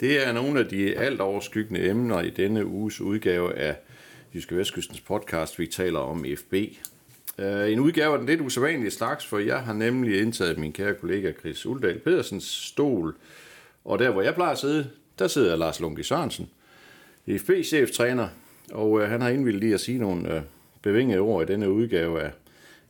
Det er nogle af de alt overskyggende emner i denne uges udgave af Jyske Vestkystens podcast, vi taler om FB. Uh, en udgave af den lidt usædvanlige slags, for jeg har nemlig indtaget min kære kollega Chris Uldal Pedersens stol. Og der, hvor jeg plejer at sidde, der sidder Lars Lunke Sørensen, FB-cheftræner, og uh, han har indvildt i at sige nogle uh, bevingede ord i denne udgave af,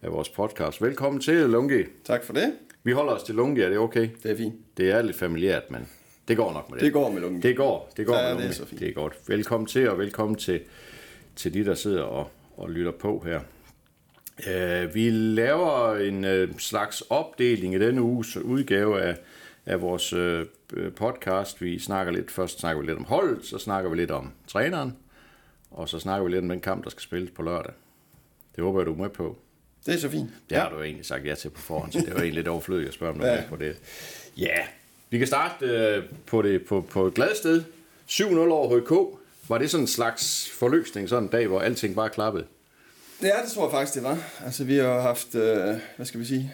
af vores podcast. Velkommen til, Lunke. Tak for det. Vi holder os til Lunke, er det okay? Det er fint. Det er lidt familiært, men det går nok med det. Det går med Lunke. Det går, det går Ja, med det er så fint. Det er godt. Velkommen til, og velkommen til, til de, der sidder og, og lytter på her. Uh, vi laver en uh, slags opdeling i denne uges udgave af, af vores uh, podcast. Vi snakker lidt, først snakker vi lidt om holdet, så snakker vi lidt om træneren, og så snakker vi lidt om den kamp, der skal spilles på lørdag. Det håber jeg, du er med på. Det er så fint. Det har du egentlig sagt ja til på forhånd, så det jo egentlig lidt overflødigt at spørge om noget Ja. ja. på det. Ja, vi kan starte øh, på, det, på, på et glad sted. 7-0 over HK. Var det sådan en slags forløsning, sådan en dag, hvor alting bare klappede? Ja, det tror jeg faktisk, det var. Altså, vi har haft, øh, hvad skal vi sige,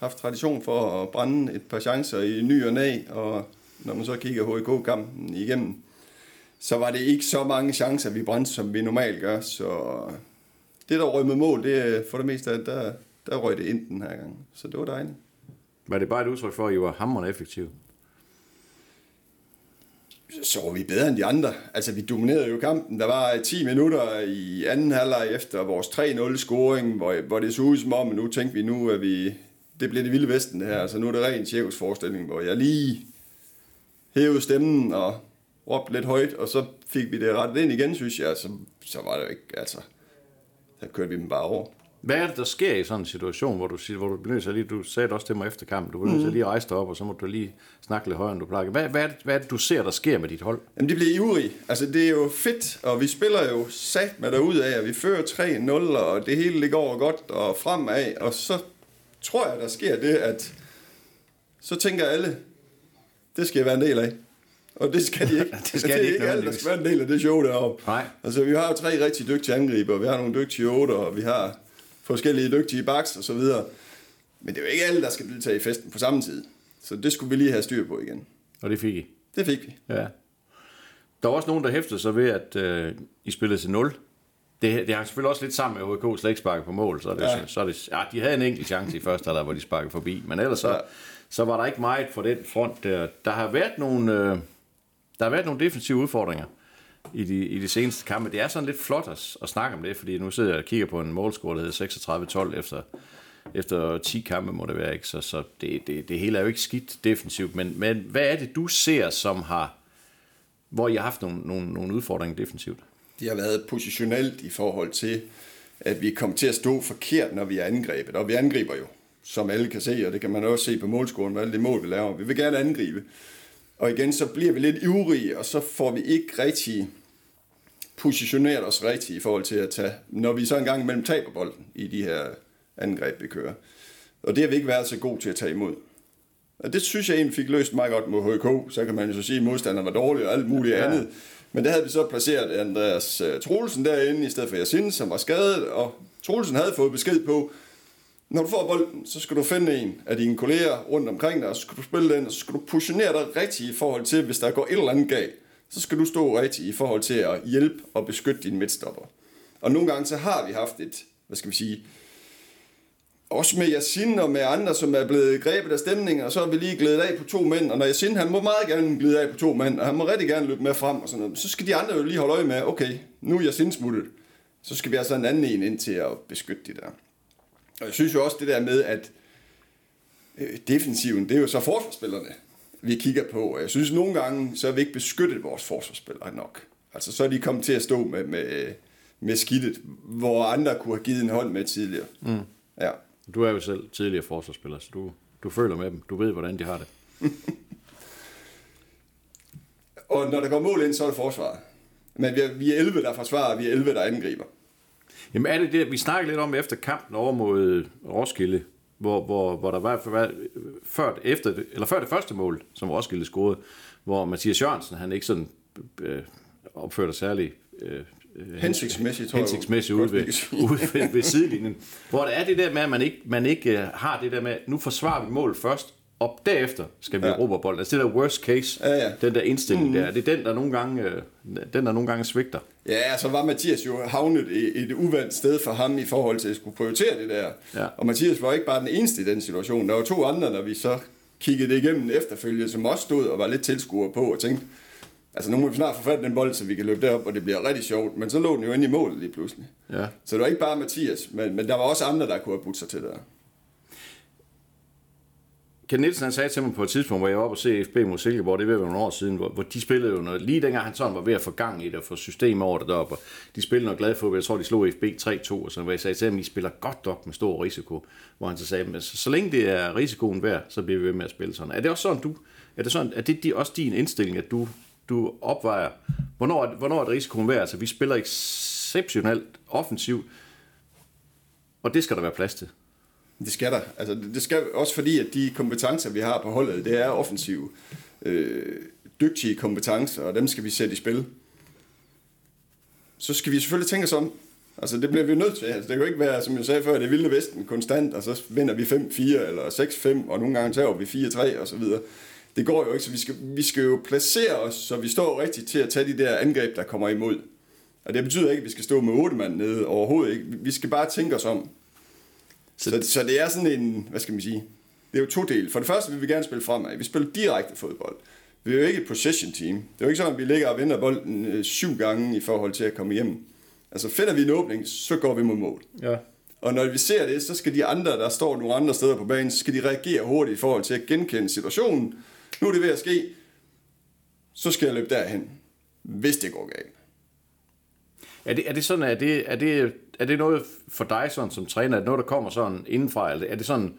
haft tradition for at brænde et par chancer i ny og næ, og når man så kigger HK-kampen igennem, så var det ikke så mange chancer, vi brændte, som vi normalt gør, så det, der røg med mål, det øh, for det meste, der, der røg det ind den her gang. Så det var dejligt. Var det bare et udtryk for, at I var hammerende effektive? så var vi bedre end de andre. Altså, vi dominerede jo kampen. Der var øh, 10 minutter i anden halvleg efter vores 3-0-scoring, hvor, hvor det så ud som om, at nu tænkte vi nu, at vi... Det bliver det vilde vesten, det her. Altså, nu er det ren Tjevs forestilling, hvor jeg lige hævede stemmen og råbte lidt højt, og så fik vi det rettet ind igen, synes jeg. Så, så var det jo ikke... Altså, så kørte vi dem bare over. Hvad er det, der sker i sådan en situation, hvor du, hvor du bliver at lige, du sagde det også til mig efter kampen, du bliver nødt til at lige rejse dig op, og så må du lige snakke lidt højere, end du plejer. Hvad, hvad, er det, hvad er det, du ser, der sker med dit hold? Jamen, de bliver ivrige. Altså, det er jo fedt, og vi spiller jo sat med derud af, og vi fører 3-0, og det hele det går godt og fremad, og så tror jeg, der sker det, at så tænker alle, det skal jeg være en del af. Og det skal de ikke. Det skal det de er ikke ikke alle, der skal være en del af det show deroppe. Nej. Altså, vi har jo tre rigtig dygtige angriber, vi har nogle dygtige otter, og vi har forskellige dygtige backs og så videre. Men det er jo ikke alle, der skal deltage i festen på samme tid. Så det skulle vi lige have styr på igen. Og det fik I. Det fik vi. Ja. Der var også nogen, der hæftede sig ved, at øh, I spillede til 0. Det, det har selvfølgelig også lidt sammen med HK slet ikke sparket på mål, så, det, Ja. så, så det, ja, de havde en enkelt chance i første halvleg, hvor de sparkede forbi, men ellers så, ja. så var der ikke meget for den front der. Der har været nogle, øh, der har været nogle defensive udfordringer i de, i de seneste kampe. Det er sådan lidt flot at, at snakke om det, fordi nu sidder jeg og kigger på en målscore, der hedder 36-12 efter, efter 10 kampe, må det være. Ikke? Så, så det, det, det hele er jo ikke skidt defensivt, men, men hvad er det, du ser, som har, hvor I har haft nogle, nogle, nogle udfordringer defensivt? De har været positionelt i forhold til, at vi kommer til at stå forkert, når vi er angrebet. Og vi angriber jo, som alle kan se, og det kan man også se på målscoren, hvad alle de mål, vi laver. Vi vil gerne angribe. Og igen, så bliver vi lidt ivrige, og så får vi ikke rigtig positioneret os rigtigt i forhold til at tage, når vi så engang imellem taber bolden i de her angreb, vi kører. Og det har vi ikke været så god til at tage imod. Og det synes jeg egentlig fik løst meget godt mod HK. Så kan man jo så sige, at modstanderen var dårlig og alt muligt ja. andet. Men der havde vi så placeret Andreas øh, Troelsen derinde, i stedet for Yasin, som var skadet. Og Troelsen havde fået besked på, når du får bolden, så skal du finde en af dine kolleger rundt omkring dig, og så skal du spille den, og så skal du positionere dig rigtigt i forhold til, hvis der går et eller andet galt, så skal du stå rigtigt i forhold til at hjælpe og beskytte dine midtstopper. Og nogle gange så har vi haft et, hvad skal vi sige, også med Yasin og med andre, som er blevet grebet af stemningen, og så er vi lige glædet af på to mænd, og når Yasin, han må meget gerne glide af på to mænd, og han må rigtig gerne løbe med frem og sådan noget, så skal de andre jo lige holde øje med, okay, nu er Yasin smuttet, så skal vi altså en anden en ind til at beskytte de der. Og jeg synes jo også det der med, at øh, defensiven, det er jo så forsvarsspillerne, vi kigger på. Jeg synes nogle gange, så har vi ikke beskyttet vores forsvarsspillere nok. Altså så er de kommet til at stå med, med, med skidtet, hvor andre kunne have givet en hånd med tidligere. Mm. Ja. Du er jo selv tidligere forsvarsspiller, så du, du føler med dem. Du ved, hvordan de har det. Og når der går mål ind, så er det forsvaret. Men vi er, vi er 11, der forsvarer, og vi er 11, der angriber. Jamen er det det, vi snakkede lidt om efter kampen over mod Roskilde, hvor, hvor, hvor der var var- før, efter, det- eller før det første mål, som Roskilde scorede, hvor Mathias Jørgensen, han ikke sådan øh, opførte særlig øh, øh, Hensigtsmæssigt, hensigtsmæssigt ude ved, ude ved, ved sidelinjen. Hvor der er det der med, at man ikke, man ikke øh, har det der med, nu forsvarer vi mål først, og derefter skal vi ja. Erobre bolden. Altså det der worst case, Ja, ja. den der indstilling mm. der, det er den, der nogle gange, øh, den, der nogle gange svigter. Ja, så var Mathias jo havnet i et uvandt sted for ham i forhold til at skulle prioritere det der. Ja. Og Mathias var ikke bare den eneste i den situation. Der var to andre, når vi så kiggede det igennem efterfølgende, som også stod og var lidt tilskuer på og tænkte, altså nu må vi snart få fat den bold, så vi kan løbe derop, og det bliver rigtig sjovt. Men så lå den jo inde i målet lige pludselig. Ja. Så det var ikke bare Mathias, men, men der var også andre, der kunne have budt sig til det der. Ken Nielsen han sagde til mig på et tidspunkt, hvor jeg var oppe og se FB mod Silkeborg, det er ved være nogle år siden, hvor, hvor de spillede jo noget, lige dengang han sådan var ved at få gang i det og få system over det deroppe, og de spillede noget glad for, jeg tror de slog FB 3-2, og sådan, hvor jeg sagde til ham, I spiller godt nok med stor risiko, hvor han så sagde, men så, så længe det er risikoen værd, så bliver vi ved med at spille sådan. Er det også sådan, du, er det, sådan, er det de, også din indstilling, at du, du opvejer, hvornår, er- hvornår er det risikoen værd? Altså vi spiller exceptionelt offensivt, og det skal der være plads til. Det skal der. Altså, det skal også fordi, at de kompetencer, vi har på holdet, det er offensive, øh, dygtige kompetencer, og dem skal vi sætte i spil. Så skal vi selvfølgelig tænke os om. Altså, det bliver vi nødt til. Altså, det kan jo ikke være, som jeg sagde før, det vilde vesten konstant, og så vinder vi 5-4 eller 6-5, og nogle gange tager vi 4-3 og så videre. Det går jo ikke, så vi skal, vi skal jo placere os, så vi står rigtigt til at tage de der angreb, der kommer imod. Og det betyder ikke, at vi skal stå med otte mand nede overhovedet ikke. Vi skal bare tænke os om. Så, så det er sådan en, hvad skal man sige, det er jo to dele. For det første vil vi gerne spille fremad. Vi spiller direkte fodbold. Vi er jo ikke et possession team. Det er jo ikke sådan, at vi ligger og vinder bolden øh, syv gange i forhold til at komme hjem. Altså finder vi en åbning, så går vi mod mål. Ja. Og når vi ser det, så skal de andre, der står nogle andre steder på banen, så skal de reagere hurtigt i forhold til at genkende situationen. Nu er det ved at ske, så skal jeg løbe derhen, hvis det går galt. Er det, er det sådan, er det, er det, er det noget for dig sådan, som træner, at noget, der kommer sådan indenfra, eller er det sådan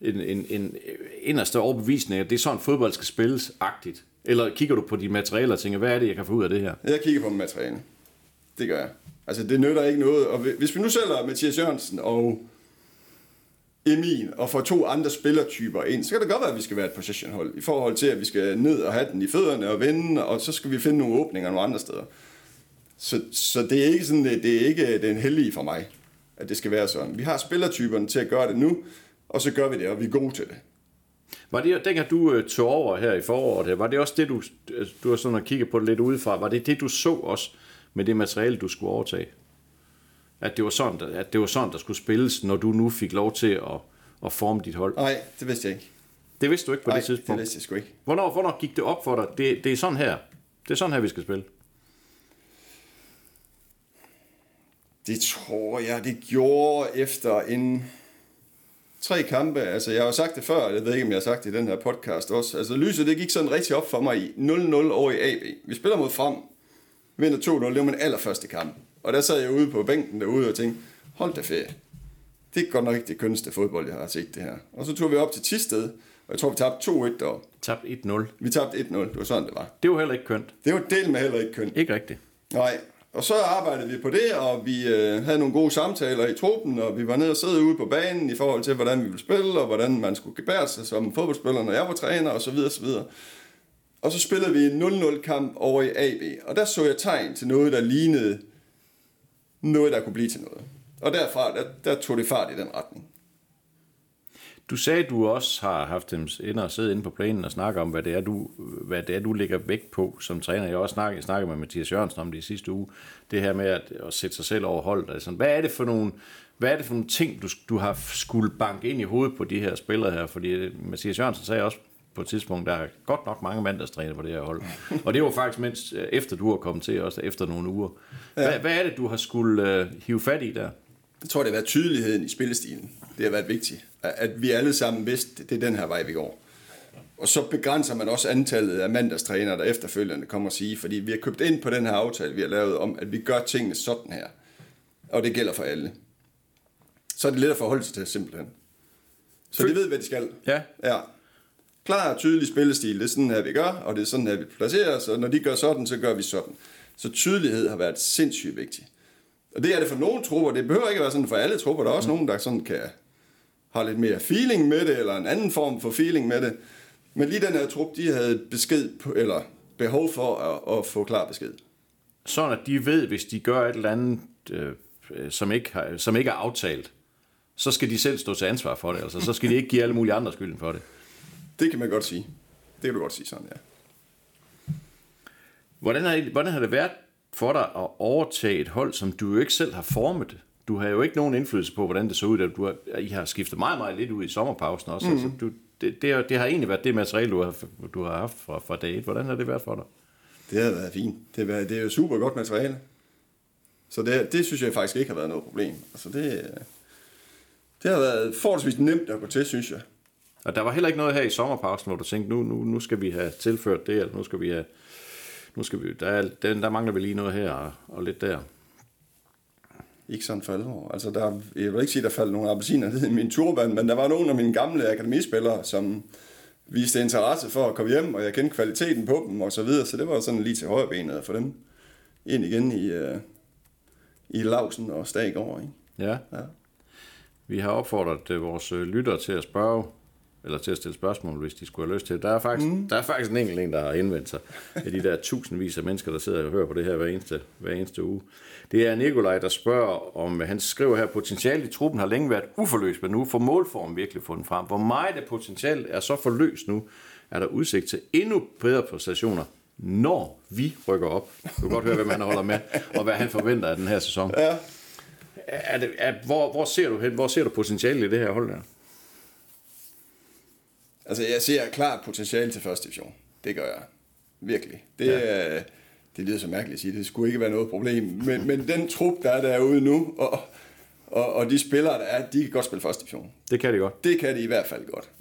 en, en, en inderste overbevisning, at det er sådan, fodbold skal spilles agtigt? Eller kigger du på de materialer og tænker, hvad er det, jeg kan få ud af det her? Jeg kigger på materiale. Det gør jeg. Altså, det nytter ikke noget. Og hvis vi nu sælger Mathias Jørgensen og Emil og får to andre spillertyper ind, så kan det godt være, at vi skal være et possessionhold i forhold til, at vi skal ned og have den i fødderne og vende, og så skal vi finde nogle åbninger nogle andre steder. Så, så det er ikke sådan, det er ikke den heldige for mig, at det skal være sådan. Vi har spillertyperne til at gøre det nu, og så gør vi det, og vi er gode til det. Var det, dengang du øh, tog over her i foråret, var det også det, du, altså, du har sådan at kigge på det lidt udefra, var det det, du så også med det materiale, du skulle overtage? At det var sådan, at det var sådan, der skulle spilles, når du nu fik lov til at, at forme dit hold? Nej, det vidste jeg ikke. Det vidste du ikke på Nej, det det tidspunkt? vidste jeg sgu ikke. Hvornår, hvornår gik det op for dig? Det, det er sådan her. Det er sådan her, vi skal spille. Det tror jeg, det gjorde efter en tre kampe. Altså, jeg har jo sagt det før, jeg ved ikke, om jeg har sagt det i den her podcast også. Altså, lyset, det gik sådan rigtig op for mig i 0-0 over i AB. Vi spiller mod frem, vinder 2-0, det var min allerførste kamp. Og der sad jeg ude på bænken derude og tænkte, hold da ferie. Det er godt nok ikke det kønneste fodbold, jeg har set det her. Og så tog vi op til Tisted, og jeg tror, vi tabte 2-1 deroppe. Tabt 1-0. Vi tabte 1-0, det var sådan, det var. Det var heller ikke kønt. Det var del med heller ikke kønt. Ikke rigtigt. Nej, og så arbejdede vi på det, og vi øh, havde nogle gode samtaler i truppen, og vi var nede og sidde ude på banen i forhold til, hvordan vi ville spille, og hvordan man skulle gebære sig som fodboldspiller, når jeg var træner, og så videre, så videre. Og så spillede vi en 0-0 kamp over i AB, og der så jeg tegn til noget, der lignede noget, der kunne blive til noget. Og derfra, der, der tog det fart i den retning. Du sagde, at du også har haft dem inde og sidde inde på planen og snakke om, hvad det er, du, hvad det er, du lægger vægt på som træner. Jeg har også snakket, snakket med Mathias Jørgensen om det i sidste uge. Det her med at, at sætte sig selv over holdet. Altså, hvad er det for nogle, hvad er det for nogle ting, du, du har skulle banke ind i hovedet på de her spillere her? Fordi øh, Mathias Jørgensen sagde også på et tidspunkt, der er godt nok mange mandagstræner på det her hold. Og det var faktisk mens, øh, efter du har kommet til, også efter nogle uger. Hvad, hvad er det, du har skulle uh, hive fat i der? Jeg tror, det har været tydeligheden i spillestilen. Det har været vigtigt. At vi alle sammen vidste, det er den her vej, vi går. Og så begrænser man også antallet af mandagstrænere, der efterfølgende kommer og sige, fordi vi har købt ind på den her aftale, vi har lavet om, at vi gør tingene sådan her. Og det gælder for alle. Så er det let at forholde sig til, simpelthen. Så de ved, hvad de skal. Ja. Ja. Klar og tydelig spillestil, det er sådan her, vi gør, og det er sådan her, vi placerer os, og når de gør sådan, så gør vi sådan. Så tydelighed har været sindssygt vigtigt. Og det er det for nogle trupper, det behøver ikke at være sådan for alle trupper, der er også nogen, der sådan kan have lidt mere feeling med det, eller en anden form for feeling med det. Men lige den her trup, de havde besked på, eller behov for at, at få klar besked. Sådan at de ved, hvis de gør et eller andet, øh, som, ikke har, som ikke er aftalt, så skal de selv stå til ansvar for det. Altså, så skal de ikke give alle mulige andre skylden for det. Det kan man godt sige. Det kan du godt sige sådan, ja. Hvordan har, hvordan har det været for dig at overtage et hold, som du jo ikke selv har formet? Du har jo ikke nogen indflydelse på, hvordan det så ud. Du har, I har skiftet meget, meget lidt ud i sommerpausen også. Mm. Altså, du, det, det, har, det har egentlig været det materiale, du har, du har haft fra, fra dag et. Hvordan har det været for dig? Det har været fint. Det, har været, det er jo super godt materiale. Så det, det synes jeg faktisk ikke har været noget problem. Altså det, det har været forholdsvis nemt at gå til, synes jeg. Og der var heller ikke noget her i sommerpausen, hvor du tænkte, nu, nu, nu skal vi have tilført det, eller nu skal vi have... Nu skal vi, der, er, der, der mangler vi lige noget her og, og lidt der. Ikke sådan for alvor. Altså, der, jeg vil ikke sige, der faldt nogle appelsiner ned i min turban, men der var nogle af mine gamle akademispillere, som viste interesse for at komme hjem, og jeg kendte kvaliteten på dem og så videre, så det var sådan lige til højre benet at få dem ind igen i, uh, i Lausen og Stagård. Ikke? Ja. Ja. Vi har opfordret øh, vores øh, lyttere til at spørge, eller til at stille spørgsmål, hvis de skulle have lyst til det. Der er faktisk, mm. der er faktisk en enkelt en, der har indvendt sig af de der tusindvis af mennesker, der sidder og hører på det her hver eneste, hver eneste uge. Det er Nikolaj, der spørger, om han skriver her, potentialet i truppen har længe været uforløst, men nu får målformen virkelig fundet frem. Hvor meget af potentialet er så forløst nu, er der udsigt til endnu bedre præstationer, når vi rykker op. Du kan godt høre, hvem han holder med, og hvad han forventer af den her sæson. Ja. Er det, er, hvor, hvor, ser du hen? Hvor ser du potentialet i det her hold der? Altså, jeg ser klart potentiale til første division. Det gør jeg. Virkelig. Det, ja. det lyder så mærkeligt at sige. Det skulle ikke være noget problem. Men, men den trup, der er derude nu, og, og, og de spillere, der er, de kan godt spille første division. Det kan de godt. Det kan de i hvert fald godt. Det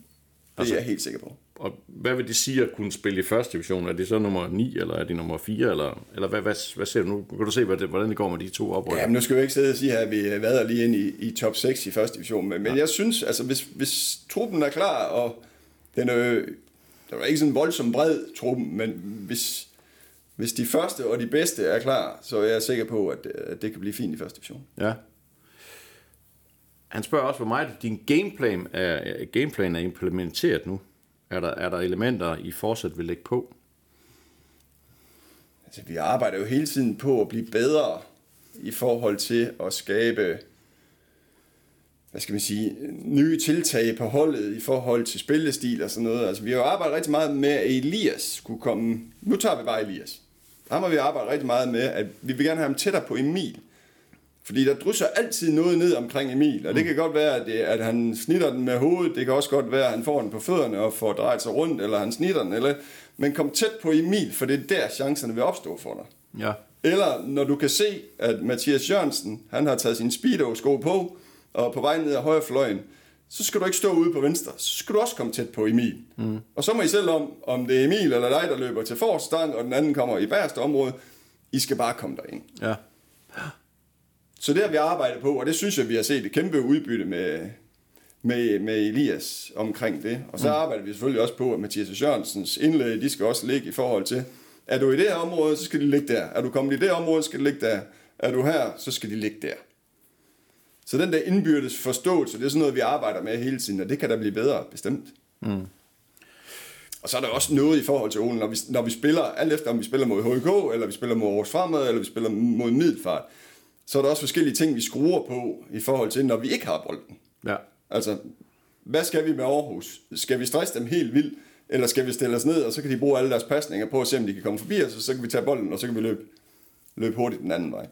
Altså- er jeg helt sikker på. Og hvad vil det sige at kunne spille i første division? Er det så nummer 9, eller er det nummer 4? Eller, eller hvad, hvad, hvad ser du nu? Kan du se, hvordan det går med de to oprykker? Jamen, nu skal vi ikke sidde og sige, at vi vader lige ind i, i top 6 i første division, men, men jeg synes, altså, hvis, hvis truppen er klar, og den er jo, der er ikke sådan en voldsom bred truppen, men hvis, hvis de første og de bedste er klar, så er jeg sikker på, at, at det kan blive fint i første division. Ja. Han spørger også, hvor meget din gameplan er, gameplan er implementeret nu. Er der, er der elementer, I fortsat vil lægge på? Altså, vi arbejder jo hele tiden på at blive bedre i forhold til at skabe, hvad skal man sige, nye tiltag på holdet i forhold til spillestil og sådan noget. Altså, vi har jo arbejdet rigtig meget med, at Elias skulle komme. Nu tager vi bare Elias. Ham har vi arbejdet rigtig meget med, at vi vil gerne have ham tættere på Emil. Fordi der drysser altid noget ned omkring Emil, og det kan godt være, at, det, at han snitter den med hovedet, det kan også godt være, at han får den på fødderne og får drejet sig rundt, eller han snitter den, eller, men kom tæt på Emil, for det er der chancerne vil opstå for dig. Ja. Eller når du kan se, at Mathias Jørgensen, han har taget sin speedo-sko på, og på vej ned ad højre fløjen, så skal du ikke stå ude på venstre. Så skal du også komme tæt på Emil. Mm. Og så må I selv om, om det er Emil eller dig, der løber til forstang, og den anden kommer i bagerste område. I skal bare komme derind. Ja. Så det har vi arbejdet på, og det synes jeg, vi har set et kæmpe udbytte med, med, med Elias omkring det. Og så mm. arbejder vi selvfølgelig også på, at Mathias Jørgensens indlæg, de skal også ligge i forhold til, er du i det her område, så skal de ligge der. Er du kommet i det område, så skal de ligge der. Er du her, så skal de ligge der. Så den der indbyrdes forståelse, det er sådan noget, vi arbejder med hele tiden, og det kan da blive bedre, bestemt. Mm. Og så er der også noget i forhold til Olen, når vi, når vi spiller, alt efter om vi spiller mod HK, eller vi spiller mod Aarhus Fremad, eller vi spiller mod Middelfart, så er der også forskellige ting, vi skruer på i forhold til, når vi ikke har bolden. Ja. Altså, hvad skal vi med Aarhus? Skal vi stresse dem helt vildt, eller skal vi stille os ned, og så kan de bruge alle deres pasninger på at se, om de kan komme forbi os, og så kan vi tage bolden, og så kan vi løbe, løbe hurtigt den anden vej.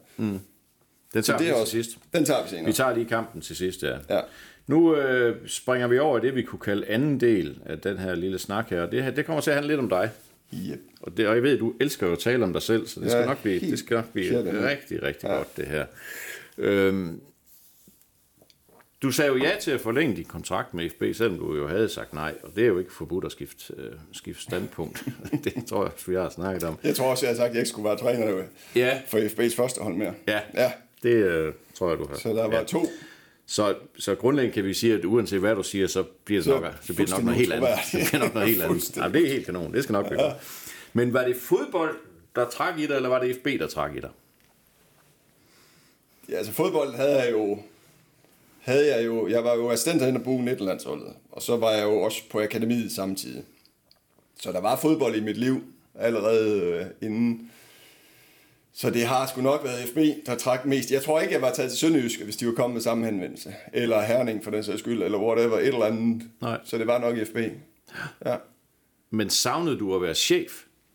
Den tager det vi er til også, sidst. Den tager vi senere. Vi tager lige kampen til sidst, ja. Ja. Nu øh, springer vi over det, vi kunne kalde anden del af den her lille snak her. Det, her, det kommer til at handle lidt om dig. Yep. Og, det, og jeg ved, du elsker jo at tale om dig selv, så det skal Ja, nok blive, det skal nok blive fjerde. rigtig, rigtig Ja. godt, det her. Øhm, du sagde jo ja til at forlænge din kontrakt med FB, selvom du jo havde sagt nej, og det er jo ikke forbudt at skifte, øh, skifte standpunkt. det tror jeg, vi har snakket om. Jeg tror også, jeg har sagt, at jeg ikke skulle være træner Ja, for FB's første hold mere. ja, Ja, det øh, tror jeg, du har. så der var ja. to. Så, så grundlæggende kan vi sige, at uanset hvad du siger, så bliver det Så nok, så bliver det nok noget helt andet. Det bliver nok noget helt andet. Fuldstændig. Ja, det er helt kanon. Det skal nok blive godt. Men var det fodbold, der trak i dig, eller var det FB, der trak i dig? Ja, altså fodbold havde jeg jo... Havde jeg jo... Jeg var jo assistent hen og bo Netlandsholdet. Og så var jeg jo også på akademiet samtidig. Så der var fodbold i mit liv allerede øh, inden. Så det har sgu nok været FB, der trak mest. Jeg tror ikke, jeg var taget til Sønderjysk, hvis de var kommet med samme henvendelse. Eller Herning for den sags skyld, eller whatever, et eller andet. Nej. Så det var nok FB. Ja. Men savnede du at være chef?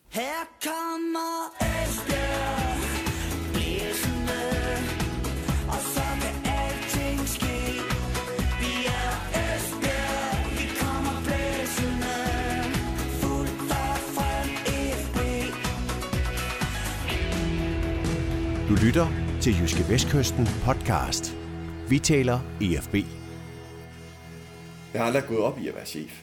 Her kommer Esbjerg Du lytter til Jyske Vestkysten podcast. Vi taler EFB. Jeg har aldrig gået op i at være chef.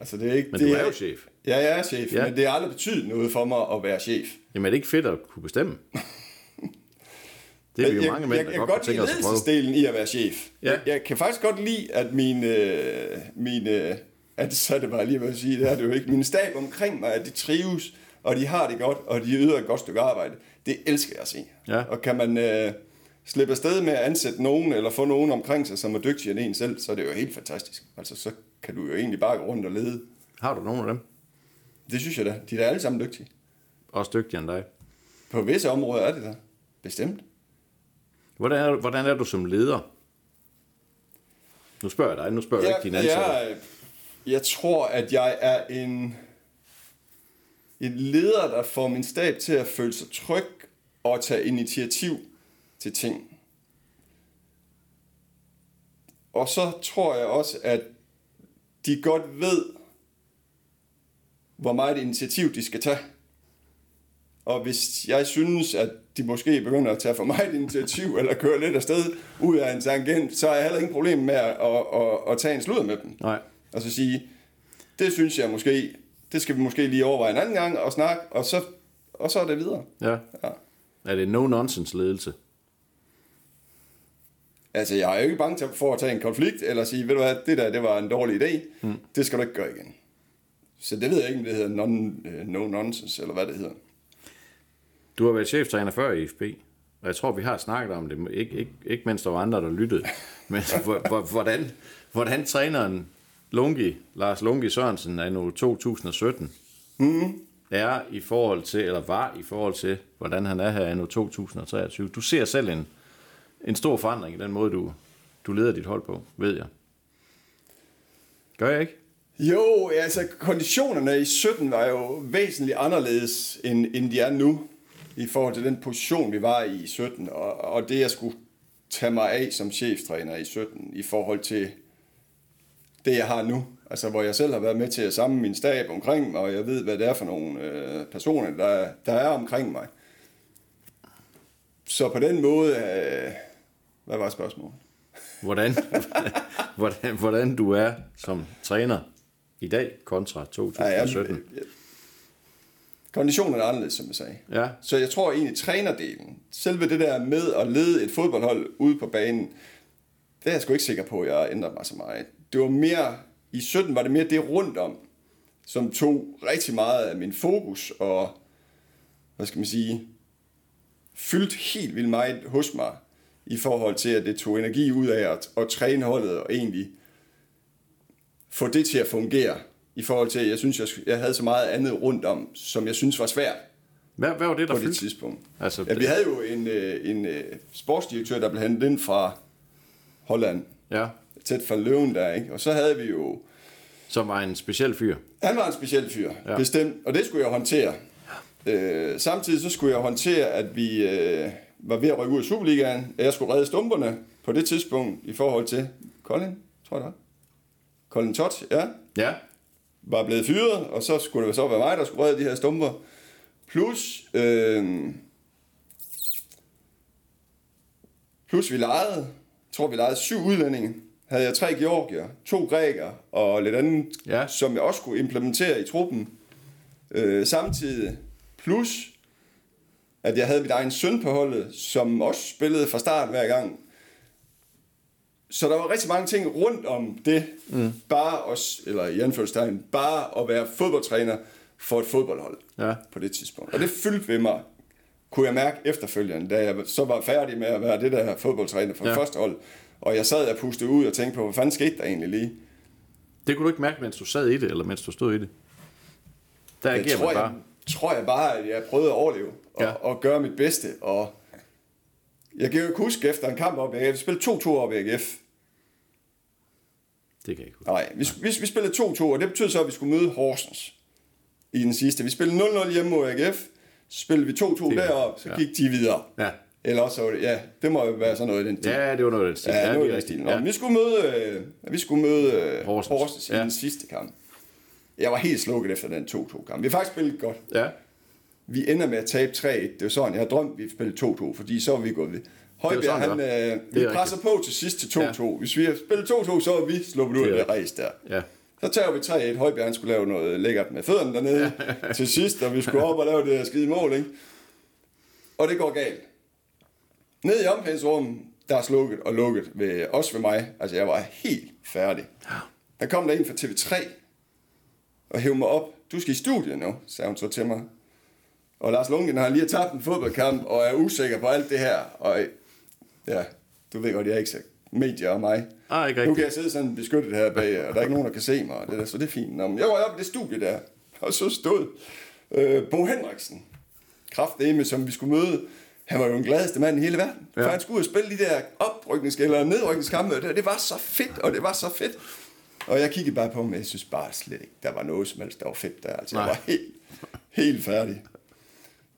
Altså, det er ikke, Men det du er jo chef. Ja, jeg er chef, Ja. men det har aldrig betydet noget for mig at være chef. Jamen er det ikke fedt at kunne bestemme? Det er vi jo jeg, mange mænd, jeg, der jeg, godt kan godt tænke lide at ledelsesdelen i at være chef. Ja. Jeg, jeg kan faktisk godt lide, at mine, øh, mine at så er det bare lige hvad jeg sige, det er det jo ikke, mine stab omkring mig, at de trives, og de har det godt, og de yder et godt stykke arbejde. Det elsker jeg at se. Ja. Og kan man øh, slippe afsted med at ansætte nogen, eller få nogen omkring sig, som er dygtigere end en selv, så er det jo helt fantastisk. Altså, så kan du jo egentlig bare gå rundt og lede. Har du nogen af dem? Det synes jeg da. De er da alle sammen dygtige. Også dygtigere end dig. På visse områder er det da. Bestemt. Hvordan er, hvordan er du som leder? Nu spørger jeg dig, nu spørger jeg ikke dine ansatte. jeg, jeg tror, at jeg er en, en leder, der får min stab til at føle sig tryg og tage initiativ til ting. Og så tror jeg også, at de godt ved, hvor meget initiativ de skal tage. Og hvis jeg synes, at de måske begynder at tage for meget initiativ, eller køre lidt afsted ud af en tangent, så er jeg heller ingen problem med at, at, at, at tage en sludder med dem. Nej. Og så sige, det synes jeg måske, det skal vi måske lige overveje en anden gang og snakke, og så, og så er det videre. Ja. Ja. Er det no-nonsense ledelse? Altså, jeg er jo ikke bange for at tage en konflikt, eller sige, ved du hvad, det der, det var en dårlig idé, mm. det skal du ikke gøre igen. Så det ved jeg ikke, om det hedder non, øh, no nonsense, eller hvad det hedder. Du har været cheftræner før i FB, og jeg tror, vi har snakket om det, ikke, ikke, ikke mens der var andre, der lyttede. Men hvor- hvor- hvordan, hvordan træneren Lungi, Lars Lungi Sørensen af nu 2017 mm. er i forhold til, eller var i forhold til, hvordan han er her i nu 2023. Du ser selv en, en stor forandring i den måde, du, du leder dit hold på, ved jeg. Gør jeg ikke? Jo, altså konditionerne i 17 var jo væsentligt anderledes, end, end de er nu, i forhold til den position, vi var i i 17, og, og det, jeg skulle tage mig af som cheftræner i 17, i forhold til det, jeg har nu. Altså, hvor jeg selv har været med til at samle min stab omkring mig, og jeg ved, hvad det er for nogle øh, personer, der, der er omkring mig. Så på den måde, øh, hvad var spørgsmålet? Hvordan, hvordan, hvordan du er som træner i dag kontra Ej, jeg, 2017. jeg, konditionen er anderledes, som jeg sagde. Ja. Så jeg tror egentlig, trænerdelen, selve det der med at lede et fodboldhold ude på banen, det er jeg sgu ikke sikker på, at jeg ændrer mig så meget. Det var mere, i 17 var det mere det rundt om, som tog rigtig meget af min fokus og, hvad skal man sige, fyldt helt vildt meget hos mig i forhold til, at det tog energi ud af at, at træne holdet og egentlig få det til at fungere i forhold til, at jeg synes, jeg, jeg havde så meget andet rundt om, som jeg synes var svært Hvad, hvad var det, der på det fyldte? tidspunkt. Altså, Ja, vi havde jo en, øh, en øh, sportsdirektør, der blev hentet ind fra Holland, Ja, tæt fra Løven der, ikke? Og så havde vi jo... som var en speciel fyr. Han var en speciel fyr, Ja. bestemt, og det skulle jeg håndtere. Øh, samtidig så skulle jeg håndtere, at vi øh, var ved at rykke ud af Superligaen, og jeg skulle redde stumperne på det tidspunkt i forhold til Colin, tror jeg det var. Colin Todd, ja, Ja, var blevet fyret, og så skulle det så være mig, der skulle redde de her stumper. Plus, øh, plus vi lejede, jeg tror vi lejede syv udlændinge. Havde jeg tre georgier, to grækere og lidt andet, Ja. som jeg også skulle implementere i truppen. Øh, samtidig plus, at jeg havde mit egen søn på holdet, som også spillede fra start hver gang. så der var rigtig mange ting rundt om det, mm. bare os, eller i anførselstegn, bare at være fodboldtræner for et fodboldhold Ja. på det tidspunkt. Og det fyldte ved mig, kunne jeg mærke efterfølgende, da jeg så var færdig med at være det der fodboldtræner for ja. første hold. Og jeg sad og pustede ud og tænkte på, hvad fanden skete der egentlig lige? Det kunne du ikke mærke, mens du sad i det, eller mens du stod i det? Der Jeg tror, man bare. jeg, tror jeg bare, at jeg prøvede at overleve og, Ja. og gøre mit bedste. Og jeg kan jo ikke huske efter en kamp op i AGF. Vi spillede 2-2 op i AGF. Det kan jeg ikke huske. Nej, vi, vi, vi spillede 2-2, og det betød så, at vi skulle møde Horsens i den sidste. Vi spillede 0-0 hjemme mod AGF. Så spillede vi 2-2 Det- deroppe, så ja. gik de videre. Ja. Eller også, ja, det må jo være sådan noget i den stil. Ja, det var noget af den stil. Ja, det noget er i den rigtigt. stil. Ja. Ja. Vi skulle møde, øh, vi skulle møde øh, Horsens. Horsens, Horsens i Ja. den sidste kamp. Jeg var helt slukket efter den 2-2-kamp. Vi har faktisk spillet godt. ja. Vi ender med at tabe 3-1. Det var sådan, jeg havde drømt, vi spillede 2-2, fordi så var vi gået ved. Højbjerg, sådan, han, øh, Det vi er presser på til sidst til 2-2. Ja. Hvis vi havde spillet 2-2, så var vi sluppet ud af er det race der. Ja. Så tager vi 3-1. Højbjerg han skulle lave noget lækkert med fødderne dernede til sidst, og vi skulle op og lave det her skide mål, ikke? Og det går galt. Ned i omklædningsrummet, der er slukket og lukket ved, også ved mig. Altså, jeg var helt færdig. Der kom der en fra TV3 og hævde mig op. Du skal i studiet nu, sagde hun så til mig. Og Lars Lundgren har lige tabt en fodboldkamp og er usikker på alt det her. Og ja, du ved godt, jeg er ikke så medier og mig. Ah, ikke nu rigtigt. kan jeg sidde sådan beskyttet her bag, og der er ikke nogen, der kan se mig. Og det der, så det er fint. Nå, men jeg var oppe i det studie der, og så stod øh, Bo Henriksen, kraftedeme, som vi skulle møde. Han var jo den gladeste mand i hele verden. Ja. For han skulle ud og spille de der opryknings- eller nedrykningskampe. og Det, det var så fedt, og det var så fedt. Og jeg kiggede bare på ham, jeg synes bare slet ikke, der var noget som helst, der var fedt der. Altså, jeg Nej. var helt, helt færdig.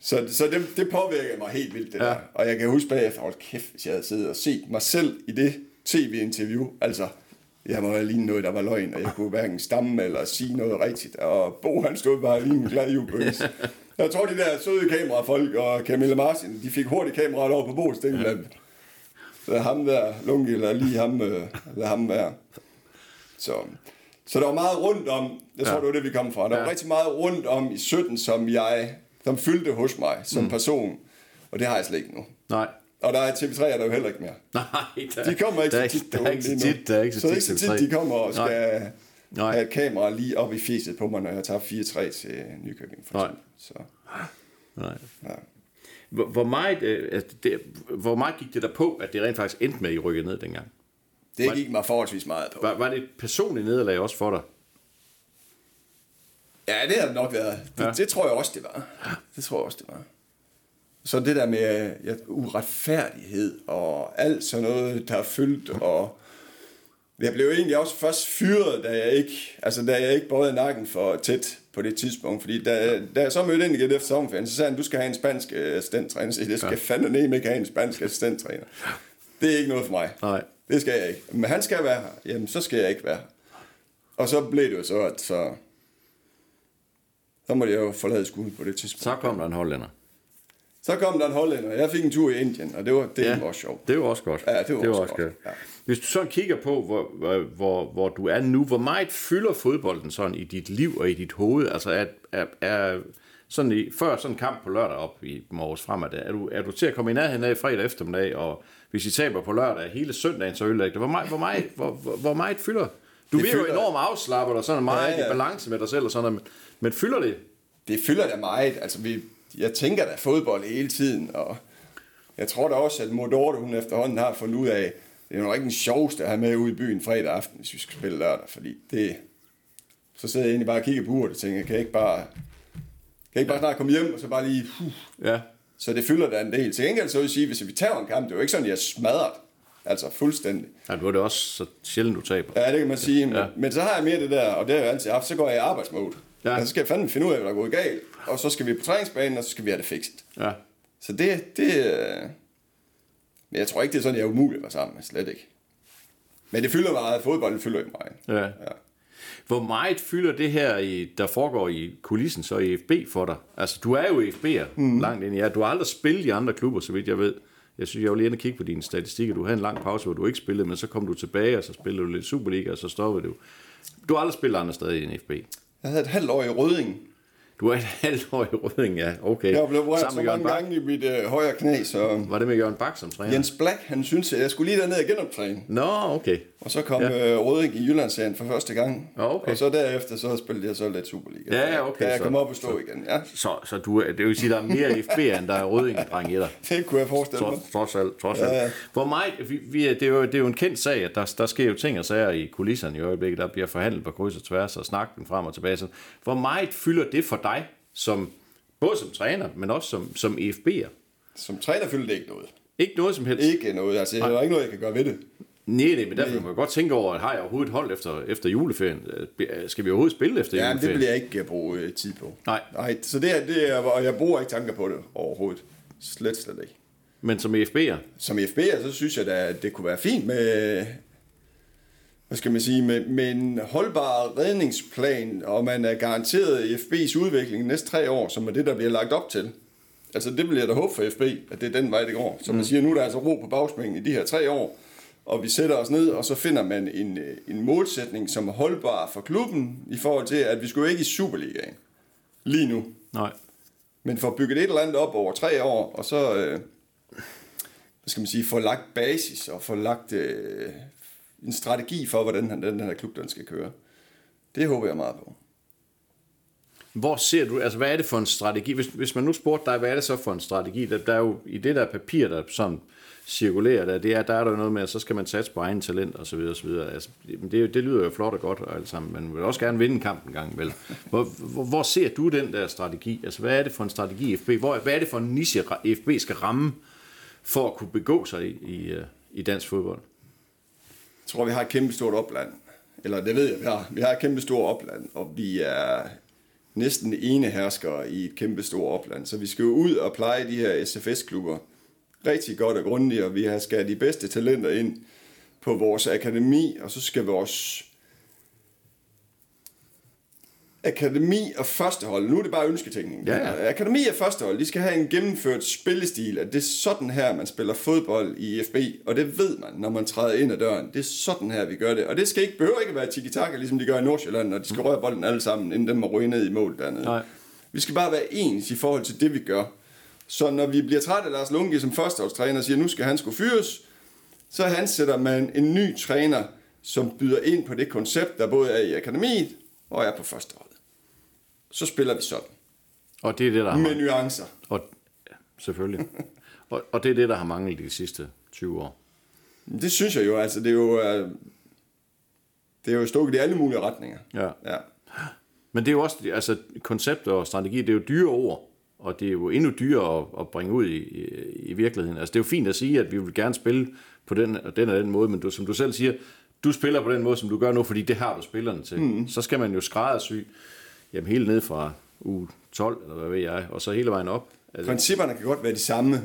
Så, så det, det påvirkede mig helt vildt, det Ja. der. Og jeg kan huske bagefter, hold kæft, hvis jeg havde siddet og set mig selv i det tv-interview. Altså, jeg må have lige noget, der var løgn, og jeg kunne hverken stamme eller sige noget rigtigt. Og Bo, han stod bare lige en glad jubeløs. Jeg tror, de der søde kamerafolk og Camilla Martin, de fik hurtigt kameraet over på så tænkte man, lad ham der, Lunke, eller lige ham, øh, lad ham være. Så, så der var meget rundt om, jeg tror, Ja. det var det, vi kom fra. Der Ja. var rigtig meget rundt om i 17, som jeg, som fyldte hos mig som mm. person. Og det har jeg slet ikke nu. Nej. Og der er TV3 er der jo heller ikke mere. Nej, der, De kommer ikke der, er så tit Der er ikke så tit, der er ikke så, så det er ikke så tit, TV3. de kommer og skal Nej. Nej. have et kamera lige op i fjeset på mig, når jeg tager 4-3 til Nykøbing. For Nej. Så, Nej. ja. Hvor, meget, øh, altså, det, hvor meget gik det der på, at det rent faktisk endte med, at I rykkede ned dengang? Det gik mig forholdsvis meget på. Var, var det et personligt nederlag også for dig? Ja, det har det nok været. Det, Ja. ja. det tror jeg også, det var. Det tror jeg også, det var. Så det der med ja, uretfærdighed og alt sådan noget, der er fyldt, og jeg blev egentlig også først fyret, da jeg ikke, altså da jeg ikke bøjede nakken for tæt på det tidspunkt, fordi da, da jeg så mødte ind igen efter sommerferien, så sagde han, du skal have en spansk øh, assistenttræner. Så jeg, skal ja. fandme ikke have en spansk assistenttræner. Det er ikke noget for mig. Nej. Det skal jeg ikke. Men han skal være her. Jamen, så skal jeg ikke være her. Og så blev det jo så, at så, så måtte jeg jo forlade skuden på det tidspunkt. Så kom der en hollænder. Så kom der en hollænder. Jeg fik en tur i Indien, og det var, det ja. var også sjovt. Det var også godt. Ja, det var også godt. Ja. Hvis du så kigger på, hvor, hvor, hvor, du er nu, hvor meget fylder fodbolden sådan i dit liv og i dit hoved? Altså er, er, er sådan i, før sådan en kamp på lørdag op i morges fremad, er du, er du til at komme i nærheden af fredag eftermiddag, og hvis I taber på lørdag hele søndagen, så ødelægger det. Hvor meget, hvor meget, hvor, hvor, hvor meget fylder? Du Det virker jo fylder- enormt afslappet og sådan meget ja. ja. i balance med dig selv og sådan noget, men, men fylder det? Det fylder da meget. Altså, vi, jeg tænker da fodbold hele tiden, og jeg tror da også, at Modorte, hun efterhånden har fundet ud af, det er jo nok ikke den sjoveste at have med ude i byen fredag aften, hvis vi skal spille lørdag, fordi det... Så sidder jeg egentlig bare og kigger på uret og tænker, kan jeg ikke bare, kan jeg ikke bare snart komme hjem, og så bare lige... Uh. Ja. Så det fylder da en del. Til gengæld så vil jeg sige, hvis vi tager en kamp, det er jo ikke sådan, jeg er smadret. Altså fuldstændig. ja du er det også så sjældent, du taber. Ja, det kan man sige. Men, ja. men så har jeg mere det der, og det har jeg altid haft, så går jeg i arbejdsmode. Ja. Ja. Og så skal jeg fandme finde ud af, hvad der er gået galt. Og så skal vi på træningsbanen, og så skal vi have det fikset. Ja. Så det, det øh, men jeg tror ikke, det er sådan, jeg er umulig at være sammen med. Slet ikke. Men det fylder meget. Fodbold fylder ikke meget. Ja. Ja. Hvor meget fylder det her, i, der foregår i kulissen, så i FB for dig? Altså, du er jo FB'er mm. langt ind i. Ja, du har aldrig spillet i andre klubber, så vidt jeg ved. Jeg synes, jeg var lige inde og kigge på dine statistikker. Du havde en lang pause, hvor du ikke spillede, men så kom du tilbage, og så spillede du lidt Superliga, og så stoppede du. Du har aldrig spillet andre steder end FB. Jeg havde et halvt år i Røding. Du er et halvt år i Rødding, ja. Okay. Jeg blevet rørt så mange gange i mit øh, højre knæ, så Var det med Jørgen Bak som træner? Jens Black, han synes, at jeg skulle lige derned og genoptræne. Nå, okay. Og så kom Ja. øh, Røding i Jyllandsserien for første gang. Okay. Og så derefter, så spillede jeg så lidt Superliga. Ja, ja, okay, Da jeg så- kom op og stå igen. Ja, Så, så du, er- det vil sige, der er mere FB, end der er Rødding-dreng i dig. det kunne jeg forestille mig. Trods, alt, trods alt. Ja, ja. Hvor meget, vi, vi, er- det, er jo, det er jo en kendt sag, at der, der sker jo ting og sager i kulisserne i øjeblikket. Der bliver forhandlet på kryds og tværs og snakken frem og tilbage. Så hvor meget fylder det for dig, som, både som træner, men også som, som EFB'er? Som træner fyldte det ikke noget. Ikke noget som helst. Ikke noget. Altså, der er ikke noget, jeg kan gøre ved det. Nej, nej, men derfor kan man godt tænke over, at har jeg overhovedet et hold efter, efter juleferien? Øh, Skal vi overhovedet spille efter Ja, men det juleferien? vil jeg ikke øh, bruge øh, tid på. Nej. Nej, så det er, det er, og jeg bruger ikke tanker på det overhovedet. Slet, slet ikke. Men som EFB'er? Som FB'er, så synes jeg da, at det kunne være fint med, hvad skal man sige, med, med en holdbar redningsplan, og man er garanteret FB's udvikling næste tre år, som er det, der bliver lagt op til. Altså det jeg da håbe for FB, at det er den vej, det går. Som man siger, nu er der altså ro på bagsmængen i de her tre år, og vi sætter os ned, og så finder man en, en målsætning, som er holdbar for klubben, i forhold til, at vi skulle ikke i Superligaen lige nu. Nej. Men for bygget et eller andet op over tre år, og så, øh, hvad skal man sige, få lagt basis og få lagt øh, en strategi for, hvordan den, den her klub den skal køre. Det håber jeg meget på. Hvor ser du, altså hvad er det for en strategi? Hvis, hvis man nu spurgte dig, hvad er det så for en strategi? Der, der er jo i det der papir, der sådan cirkulerer, der, det er, der er der noget med, at så skal man satse på egen talent og så videre, og så videre. Altså, men det, det lyder jo flot og godt og alt sammen, men man vil også gerne vinde en kamp en gang, vel? Hvor, hvor, hvor ser du den der strategi? Altså, hvad er det for en strategi i FB? Hvor, hvad er det for en niche, FB skal ramme for at kunne begå sig i, i, øh, i dansk fodbold? Tror, vi har et kæmpe stort opland. Eller det ved jeg, vi har. Vi har et kæmpe stort opland, og vi er næsten ene herskere i et kæmpe stort opland. Så vi skal jo ud og pleje de her SFS-klubber rigtig godt og grundigt, og vi har skal have de bedste talenter ind på vores akademi, og så skal vores akademi og førstehold, nu er det bare ønsketænkning. Ja, ja. Akademi og førstehold, de skal have en gennemført spillestil, at det er sådan her, man spiller fodbold i FB, og det ved man, når man træder ind ad døren. Det er sådan her, vi gør det. Og det skal ikke, behøver ikke være tiki-taka, ligesom de gør i Nordsjælland, når de skal røre bolden alle sammen, inden den må ryge ned i mål dernede. Nej. Vi skal bare være ens i forhold til det, vi gør. Så når vi bliver trætte af Lars Lunke som førsteholdstræner og siger, nu skal han skulle fyres, så han sætter man en ny træner, som byder ind på det koncept, der både er i akademiet og er på førsteholdet. Så spiller vi sådan. Og det er det, der har Med nuancer. Og, ja, selvfølgelig. og, og det er det, der har manglet de sidste 20 år. Det synes jeg jo, altså det er jo, øh, det er jo stukket i alle mulige retninger. Ja. Ja. Men det er jo også, altså koncept og strategi, det er jo dyre ord, og det er jo endnu dyrere at, at bringe ud i, i, i virkeligheden. Altså det er jo fint at sige, at vi vil gerne spille på den og den, og den måde, men du, som du selv siger, du spiller på den måde, som du gør nu, fordi det har du spillerne til. Mm. Så skal man jo skræddersy, jamen helt ned fra uge 12, eller hvad ved jeg, og så hele vejen op. Altså, Principperne kan godt være de samme.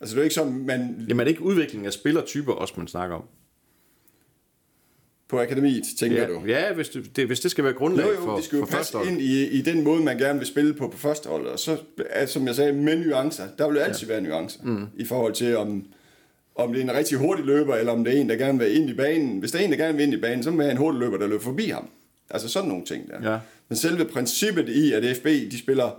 Altså det er jo ikke sådan, man jamen er det ikke udvikling af spillertyper også, man snakker om? på akademiet, tænker Ja, du? ja hvis, det, det, hvis det skal være grundlag Jo, jo, for, det skal jo for passe ind i, i den måde, man gerne vil spille på på første hold. Og så, som jeg sagde, med nuancer. Der vil jo altid ja. være nuancer. Mm. I forhold til, om, om det er en rigtig hurtig løber, eller om det er en, der gerne vil ind i banen. Hvis der er en, der gerne vil ind i banen, så må man have en hurtig løber, der løber forbi ham. Altså sådan nogle ting der. Ja. Men selve princippet i, at FB, de spiller,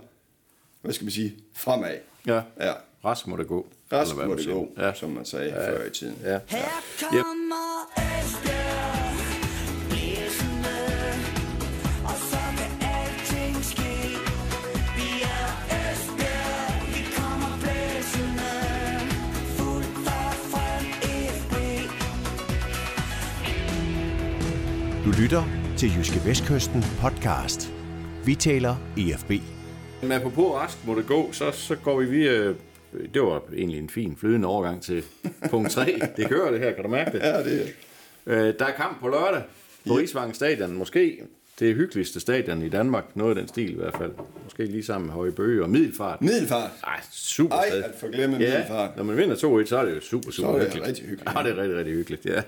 hvad skal man sige, fremad. Ja, Ja. rask må det gå. Rask må det gå, Ja. ja. som man sagde ja. før i tiden. Ja. Her kommer Esbjerg er. Du lytter til Jyske Vestkysten podcast. Vi taler EFB. Men apropos rask må det gå, så, så går vi via... Det var egentlig en fin flydende overgang til punkt 3. Det kører det her, kan du mærke det? Ja, det er Øh, der er kamp på lørdag på Rigsvangen Stadion. Måske det hyggeligste stadion i Danmark. Noget af den stil i hvert fald. Måske lige sammen med Høje Bøge og Middelfart. middelfart. Ej, super Ej, at forglemme ja, Middelfart. når man vinder 2-1, så er det jo super, super er det hyggeligt. rigtig hyggeligt. Ja, det er rigtig, rigtig hyggeligt, ja.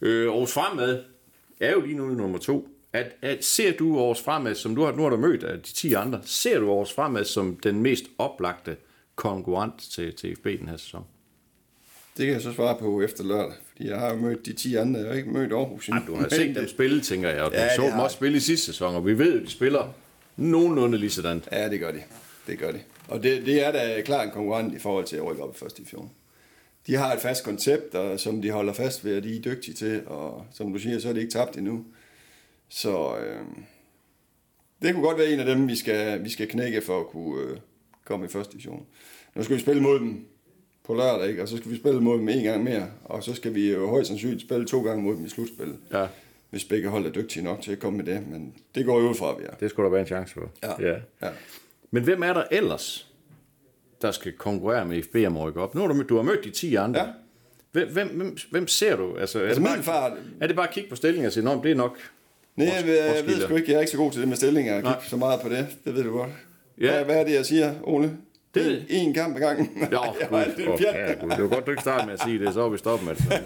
Øh, Aarhus Fremad er jo lige nu nummer to. At, at, ser du Aarhus Fremad, som du har, nu har du mødt af de 10 andre, ser du Aarhus Fremad som den mest oplagte konkurrent til, til FB den her sæson? Det kan jeg så svare på efter lørdag, fordi jeg har jo mødt de 10 andre, jeg har ikke mødt Aarhus endnu. Du har set dem spille, tænker jeg, og du Ja, ja, så dem også spille i sidste sæson, og vi ved jo, de spiller nogenlunde lige sådan. Ja, det gør de. Det gør de. Og det, det er da klart en konkurrent i forhold til at rykke op i første division. De har et fast koncept, og, som de holder fast ved, og de er dygtige til, og som du siger, så er det ikke tabt endnu. Så øh, det kunne godt være en af dem, vi skal, vi skal knække for at kunne øh, komme i første division. Nu skal vi spille mod dem på lørdag, ikke? og så skal vi spille mod dem en gang mere, og så skal vi jo højst sandsynligt spille to gange mod dem i slutspillet. Ja, Hvis begge hold er dygtige nok til at komme med det, men det går jo ud fra, at vi er. det skulle der være en chance for. Ja. ja. ja. Men hvem er der ellers, der skal konkurrere med FB om at rykke op? Nu har du, mødt- du har mødt de 10 andre. Ja. Hvem, hvem, hvem, ser du? Altså, er, Altså, det min far- bare, er det bare at kigge på stillingen og sige, "Nå, men det er nok? Nej, jeg, ved- jeg ved sgu ikke, jeg er ikke så god til det med stillinger, jeg Nej. kigger så meget på det, det ved du godt. Ja. Hvad, hvad er det, jeg siger, Ole? Det- En, en kamp ad gangen. Ja, jeg gud, pjat. herregud. det var godt, du ikke startede med at sige det, så var vi stoppet med det.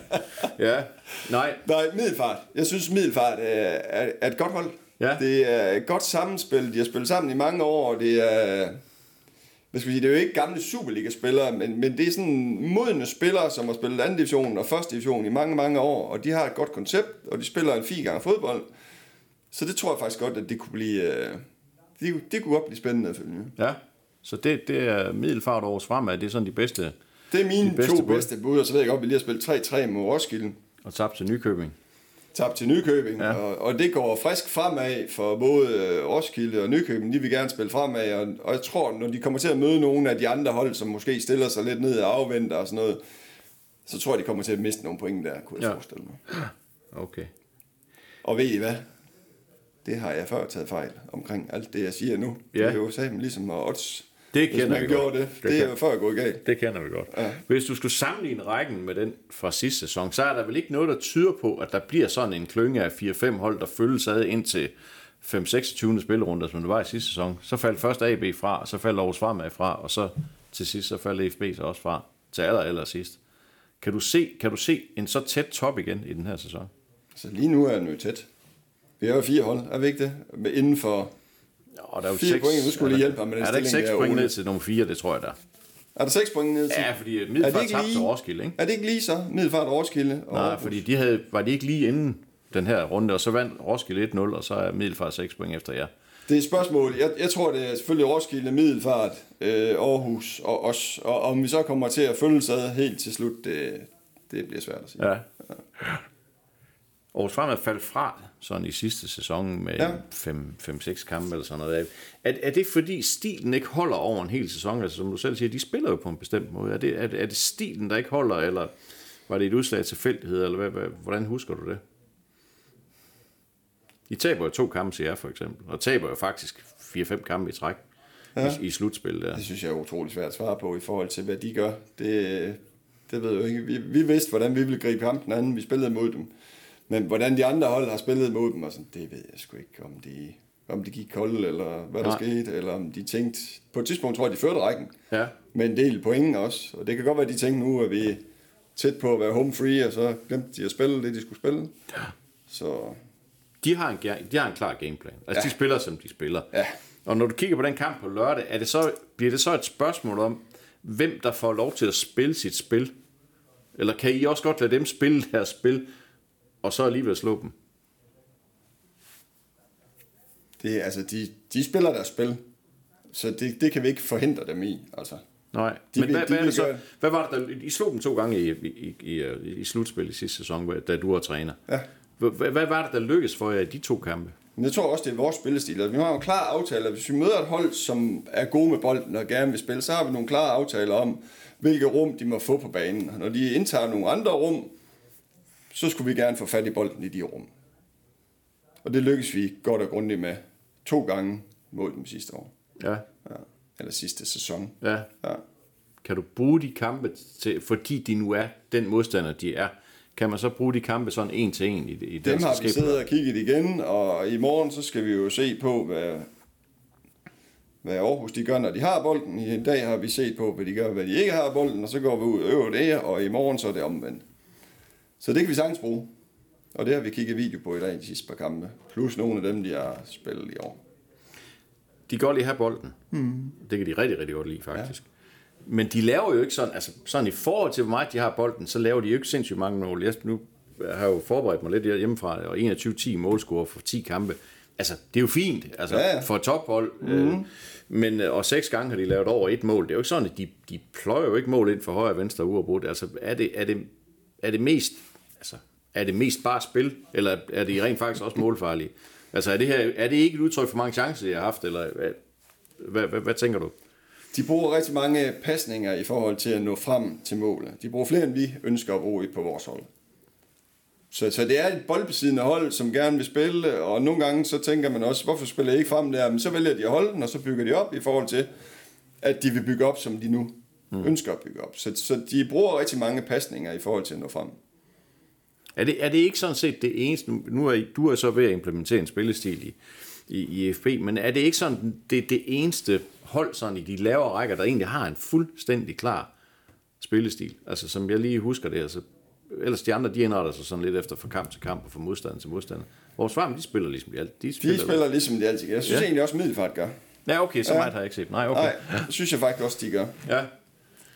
Ja, nej, Nej, Middelfart. Jeg synes, Middelfart er, er, er et godt hold. Ja. Det er et godt sammenspil. De har spillet sammen i mange år, og det er... Hvad skal vi sige, det er jo ikke gamle Superliga-spillere, men, men det er sådan modne spillere, som har spillet anden division og første division i mange, mange år, og de har et godt koncept, og de spiller en fin gang fodbold. Så det tror jeg faktisk godt, at det kunne blive... øh, Det, kunne- det kunne godt blive spændende ja. Så det, det er middelfart års fremad, det er sådan de bedste, Det er mine De bedste to bud. bedste bud, og så ved jeg godt, at vi lige har spillet 3-3 mod Roskilde. og tabt til Nykøbing. Tabt til Nykøbing, Ja. og, og det går frisk fremad for både øh, Roskilde og Nykøbing. De vil gerne spille fremad, og, og jeg tror, når de kommer til at møde nogle af de andre hold, som måske stiller sig lidt ned og afventer og sådan noget, så tror jeg, de kommer til at miste nogle point der, kunne jeg Ja. forestille mig. Okay. Og ved I hvad? Det har jeg før taget fejl omkring alt det, jeg siger nu. Ja. Det er jo sammen ligesom odds. Det Hvis kender man vi gjorde godt. det, Det det, er før gået galt. Det kender vi godt. Ja. Hvis du skulle sammenligne rækken med den fra sidste sæson, så er der vel ikke noget, der tyder på, at der bliver sådan en klynge af 4-5 hold, der følges ad ind til 5-26. spillerunde, som det var i sidste sæson. Så faldt først AB fra, så faldt Aarhus fremad fra, og så til sidst så faldt FB så også fra til aller, aller sidst. Kan du, se, kan du se en så tæt top igen i den her sæson? Så lige nu er den jo tæt. Vi har jo fire hold, er vi ikke det? Med Inden for... Og der er jo Fire point, nu skulle der- hjælpe mig med den Er der ikke stilling 6 der, point Ole? ned til nummer 4, det tror jeg der. Er der seks point ned til? Ja, fordi Middelfart tabte til lige- Roskilde, ikke? Er det ikke lige så? Middelfart Roskilde? Og Nej, fordi de havde, var de ikke lige inden den her runde, og så vandt Roskilde 1-0, og så er Middelfart 6 point efter jer. Det er et spørgsmål. Jeg, jeg tror, det er selvfølgelig Roskilde, Middelfart, øh, Aarhus og os. Og om vi så kommer til at følge sig helt til slut, det, det bliver svært at sige. Ja. Aarhus Fremad faldt fra sådan i sidste sæson med Ja. 5-6 kampe eller sådan noget. Er, er det fordi stilen ikke holder over en hel sæson? Altså, som du selv siger, de spiller jo på en bestemt måde. Er det, er, det- er det stilen, der ikke holder, eller var det et udslag af tilfældighed, eller hvad, hvad, hvordan husker du det? I taber jo to kampe til jer, for eksempel, og taber jo faktisk 4-5 kampe i træk ja. i, i slutspil der. Det synes jeg er utrolig svært at svare på i forhold til, hvad de gør. Det, det ved jeg jo ikke. Vi, vi vidste, hvordan vi ville gribe kampen anden. Vi spillede mod dem. Men hvordan de andre hold har spillet mod dem, og sådan, det ved jeg sgu ikke, om de, om de gik kolde, eller hvad der Nej. skete, eller om de tænkte... På et tidspunkt tror jeg, de førte rækken. Ja. med en del point også. Og det kan godt være, at de tænker nu, at vi er tæt på at være home free, og så glemte de at spille det, de skulle spille. Ja. Så De har en, de har en klar gameplan. Altså, ja. de spiller, som de spiller. Ja. Og når du kigger på den kamp på lørdag, er det så, bliver det så et spørgsmål om, hvem der får lov til at spille sit spil? Eller kan I også godt lade dem spille deres spil, og så alligevel slå dem? det, altså, de, de spiller deres spil. Så det, det kan vi ikke forhindre dem i. Altså. Nej. De Men vil- hvad, de hvad, vil det så, gøre- hvad var det, der, I slog dem to gange i, i, i, i, i slutspil i sidste sæson, da du var træner. Ja. Hvad, hvad, var det, der lykkedes for jer i de to kampe? Men jeg tror også, det er vores spillestil. Vi har jo en klar aftale, at hvis vi møder et hold, som er gode med bolden og gerne vil spille, så har vi nogle klare aftaler om, hvilke rum de må få på banen. Når de indtager nogle andre rum, så skulle vi gerne få fat i bolden i de rum. Og det lykkes vi godt og grundigt med to gange mod dem sidste år. Ja. Ja. Eller sidste sæson. ja. Ja. Kan du bruge de kampe, til, fordi de nu er den modstander, de er, kan man så bruge de kampe sådan en til en i, i Dem har vi siddet og kigget igen, og i morgen så skal vi jo se på, hvad, hvad Aarhus de gør, når de har bolden. I dag har vi set på, hvad de gør, hvad de ikke har bolden, og så går vi ud og øver det, og i morgen så er det omvendt. Så det kan vi sagtens bruge. Og det har vi kigget video på i dag, de sidste par kampe. Plus nogle af dem, de har spillet i år. De kan godt lide at have bolden. Mm. Det kan de rigtig, rigtig godt lide, faktisk. Ja. Men de laver jo ikke sådan, altså sådan i forhold til, hvor meget de har bolden, så laver de jo ikke sindssygt mange mål. Jeg, nu har jo forberedt mig lidt hjemmefra, og 21-10 målscorer for 10 kampe altså, det er jo fint, altså, Ja, ja, for et tophold. Mm. Øh, men, øh, og seks gange har de lavet over et mål. Det er jo ikke sådan, at de, de pløjer jo ikke mål ind for højre og venstre uafbrudt. Altså, er det, er det, er det mest, altså, er det mest bare spil, eller er det rent faktisk også målfarlige? Altså, er det, her, er det ikke et udtryk for mange chancer, de har haft, eller hvad, hvad, hvad, hvad tænker du? De bruger rigtig mange pasninger i forhold til at nå frem til målet. De bruger flere, end vi ønsker at bruge på vores hold. Så, så det er et boldbesiddende hold, som gerne vil spille, og nogle gange så tænker man også, hvorfor spiller I ikke frem der? Men så vælger de at holde den, og så bygger de op i forhold til, at de vil bygge op, som de nu mm. ønsker at bygge op. Så, så de bruger rigtig mange pasninger i forhold til at nå frem. Er det, er det ikke sådan set det eneste, nu- er du er så ved at implementere en spillestil i, i, i FB, men er det ikke sådan det, det eneste hold sådan i de lavere rækker, der egentlig har en fuldstændig klar spillestil? Altså som jeg lige husker det, altså, ellers de andre, de indretter sig sådan lidt efter fra kamp til kamp og fra modstander til modstander. Vores farm, de spiller ligesom de altid. De De spiller, spiller ligesom de altid. Jeg synes Ja. ja. egentlig også, Middelfart gør. Ja, okay, så Ja. meget har jeg ikke set. Nej, okay. Nej, det synes jeg faktisk også, de gør. Ja.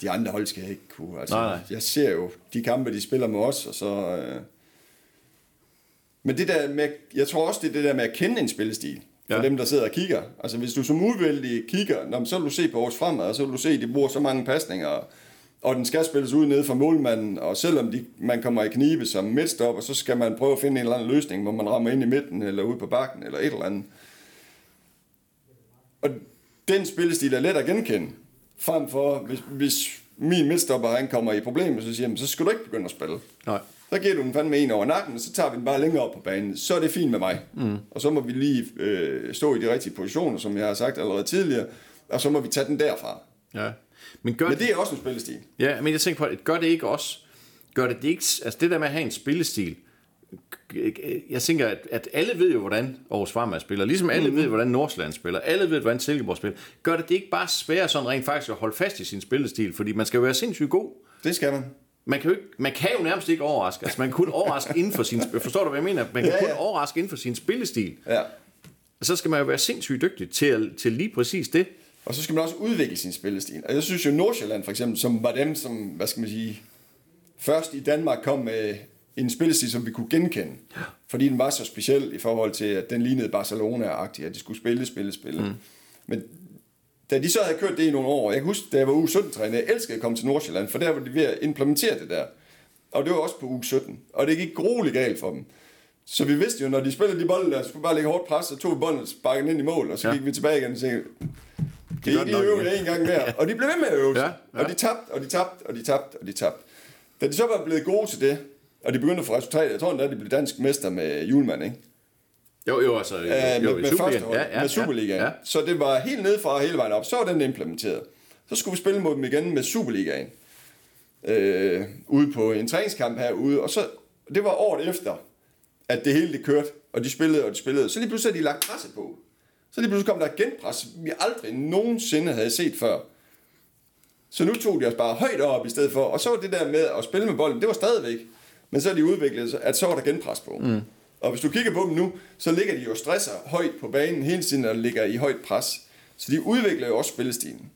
De andre hold skal jeg ikke kunne. Altså, Nej, nej. Jeg ser jo de kampe, de spiller med os, og så... Øh... Men det der med, jeg tror også, det er det der med at kende en spillestil. For Ja. dem, der sidder og kigger. Altså, hvis du som udvældig kigger, nå, så vil du se på vores fremad, og så vil du se, at de bruger så mange pasninger, og den skal spilles ud nede fra målmanden, og selvom de, man kommer i knibe som midtstopper, så skal man prøve at finde en eller anden løsning, hvor man rammer ind i midten, eller ude på bakken, eller et eller andet. Og den spillestil er let at genkende. Frem for, hvis, hvis min midtstopper han kommer i problemer, så siger han, så skal du ikke begynde at spille. Nej. Så giver du den fandme en over nakken, og så tager vi den bare længere op på banen. Så er det fint med mig. Mm. Og så må vi lige øh, stå i de rigtige positioner, som jeg har sagt allerede tidligere, og så må vi tage den derfra. Ja. Men gør Men det er også en spillestil. Ja, men jeg tænker på, at gør det ikke også, gør det, det ikke, altså det der med at have en spillestil, jeg tænker, at, at alle ved jo, hvordan Aarhus Farmand spiller, ligesom alle mm. ved, hvordan Nordsjælland spiller, alle ved, hvordan Silkeborg spiller. Gør det det ikke bare sværere sådan rent faktisk at holde fast i sin spillestil, fordi man skal jo være sindssygt god. Det skal man. Man kan, jo ikke, man kan jo nærmest ikke overraske. Altså, man kan kun overraske inden for sin... Forstår du, hvad jeg mener? Man kan Ja, kun ja. overraske inden for sin spillestil. Ja. Og så skal man jo være sindssygt dygtig til, til lige præcis det. Og så skal man også udvikle sin spillestil. Og jeg synes jo Nordsjælland for eksempel, som var dem, som, hvad skal man sige, først i Danmark kom med en spillestil, som vi kunne genkende. Fordi den var så speciel i forhold til, at den lignede Barcelona-agtig, at de skulle spille, spille, spille. Mm. Men da de så havde kørt det i nogle år, jeg kan huske, da jeg var uge 17 træner, jeg elskede at komme til Nordsjælland, for der var de ved at implementere det der. Og det var også på uge 17. Og det gik grueligt galt for dem. Så vi vidste jo, når de spillede de bolde der, så skulle bare lægge hårdt pres, og tog vi bolden og sparkede ind i mål, og så Ja. ja. gik vi tilbage igen og tænkte, er den de nok øve det en gang mere. Og de blev ved med at øve sig. Ja, ja. Og de tabte, og de tabte, og de tabte, og de tabte. Da de så var blevet gode til det, og de begyndte at få resultater, jeg tror endda, de blev dansk mester med Julemand, ikke? Jo, jo, altså... Jo, Øh, jo, med, i med Superligaen. hold, ja, ja, med Superligaen. Ja, Ja. Så det var helt nedefra hele vejen op. Så var den implementeret. Så skulle vi spille mod dem igen med Superligaen. Øh, ude på en træningskamp herude. Og så, det var året efter, at det hele det kørte. Og de spillede, og de spillede. Så lige pludselig havde de lagt presset på. Så lige pludselig kom der genpres, vi aldrig nogensinde havde set før. Så nu tog de os bare højt op i stedet for. Og så var det der med at spille med bolden, det var stadigvæk. Men så har de udviklet sig, at så var der genpres på. Mm. Og hvis du kigger på dem nu, så ligger de jo stresser højt på banen hele tiden og ligger i højt pres. Så de udvikler jo også spillestilen.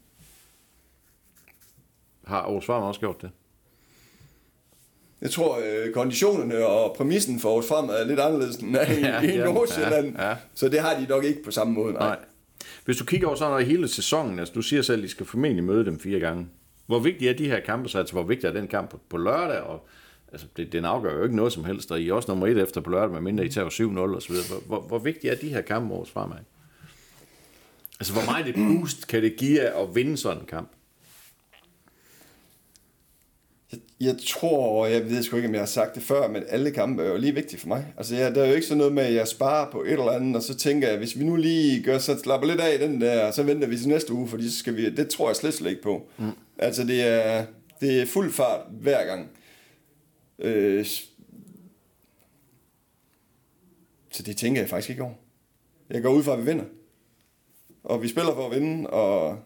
Har Aarhus Farmand også gjort det? Jeg tror, øh, konditionerne og præmissen for os fremad er lidt anderledes end er i, Ja, i ja, Nordsjælland. ja, ja. Så det har de nok ikke på samme måde. Nej. Nej. Hvis du kigger over sådan noget hele sæsonen, altså du siger selv, at de skal formentlig møde dem fire gange. Hvor vigtige er de her kampe så? Altså, hvor vigtig er den kamp på, på lørdag? Og, altså, det, den afgør jo ikke noget som helst, og I er også nummer et efter på lørdag, medmindre I tager 7-0 og så videre. Hvor, hvor, vigtige er de her kampe vores fremad? Altså, hvor meget et boost kan det give at vinde sådan en kamp? Jeg, jeg tror, og jeg ved sgu ikke, om jeg har sagt det før, men alle kampe er jo lige vigtige for mig. Altså, jeg, der er jo ikke sådan noget med, at jeg sparer på et eller andet, og så tænker jeg, hvis vi nu lige gør, så slapper lidt af den der, så venter vi til næste uge, fordi så skal vi, det tror jeg slet, slet ikke på. Mm. Altså, det er, det er fuld fart hver gang. Øh, så det tænker jeg faktisk ikke over. Jeg går ud fra, at vi vinder. Og vi spiller for at vinde, og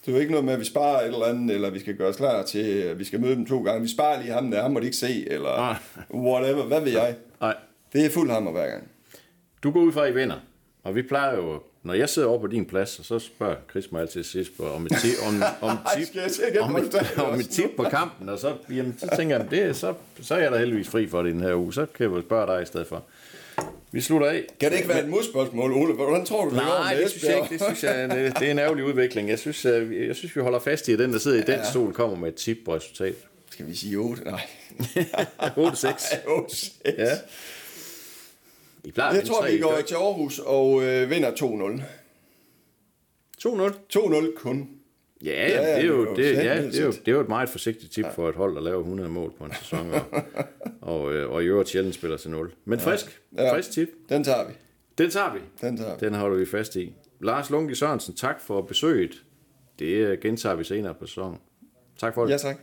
det er jo ikke noget med, at vi sparer et eller andet, eller vi skal gøre os klar til, at vi skal møde dem to gange. Vi sparer lige ham der, ham må de ikke se, eller Nej. whatever. Hvad ved jeg? Nej. Det er fuld hammer hver gang. Du går ud fra, at I vinder. Og vi plejer jo, når jeg sidder over på din plads, og så spørger Chris mig altid sidst på, om et tip, om, om, tip, jeg om, et, om et tip på kampen, og så, jamen, så tænker jeg, det, så, så er jeg da heldigvis fri for det den her uge. Så kan jeg jo spørge dig i stedet for. Vi slutter af. Kan det ikke være et modspørgsmål, Ole? Hvordan tror du, det Nej, det synes jeg ikke. Det synes jeg, det er en ærgerlig udvikling. Jeg synes, øh, jeg synes vi holder fast i, at den, der sidder i den stol, kommer med et tip på resultat. Skal vi sige 8? Nej. 8-6. 8 Ja. I plejer Jeg tror, tre, vi går til Aarhus og øh, vinder 2-0. 2-0. 2-0 kun. Ja, Ja, ja, det er jo, det ja, det, er jo, det er jo et meget forsigtigt tip for et hold, der laver 100 mål på en sæson, og, og, øh, og i øvrigt sjældent spiller til 0. Men frisk, Ja. frisk tip. Den tager vi. Den tager vi. Den tager vi. Den holder vi fast i. Lars Lunke Sørensen, tak for besøget. Det øh, gentager vi senere på sæsonen. Tak for det. Ja, tak.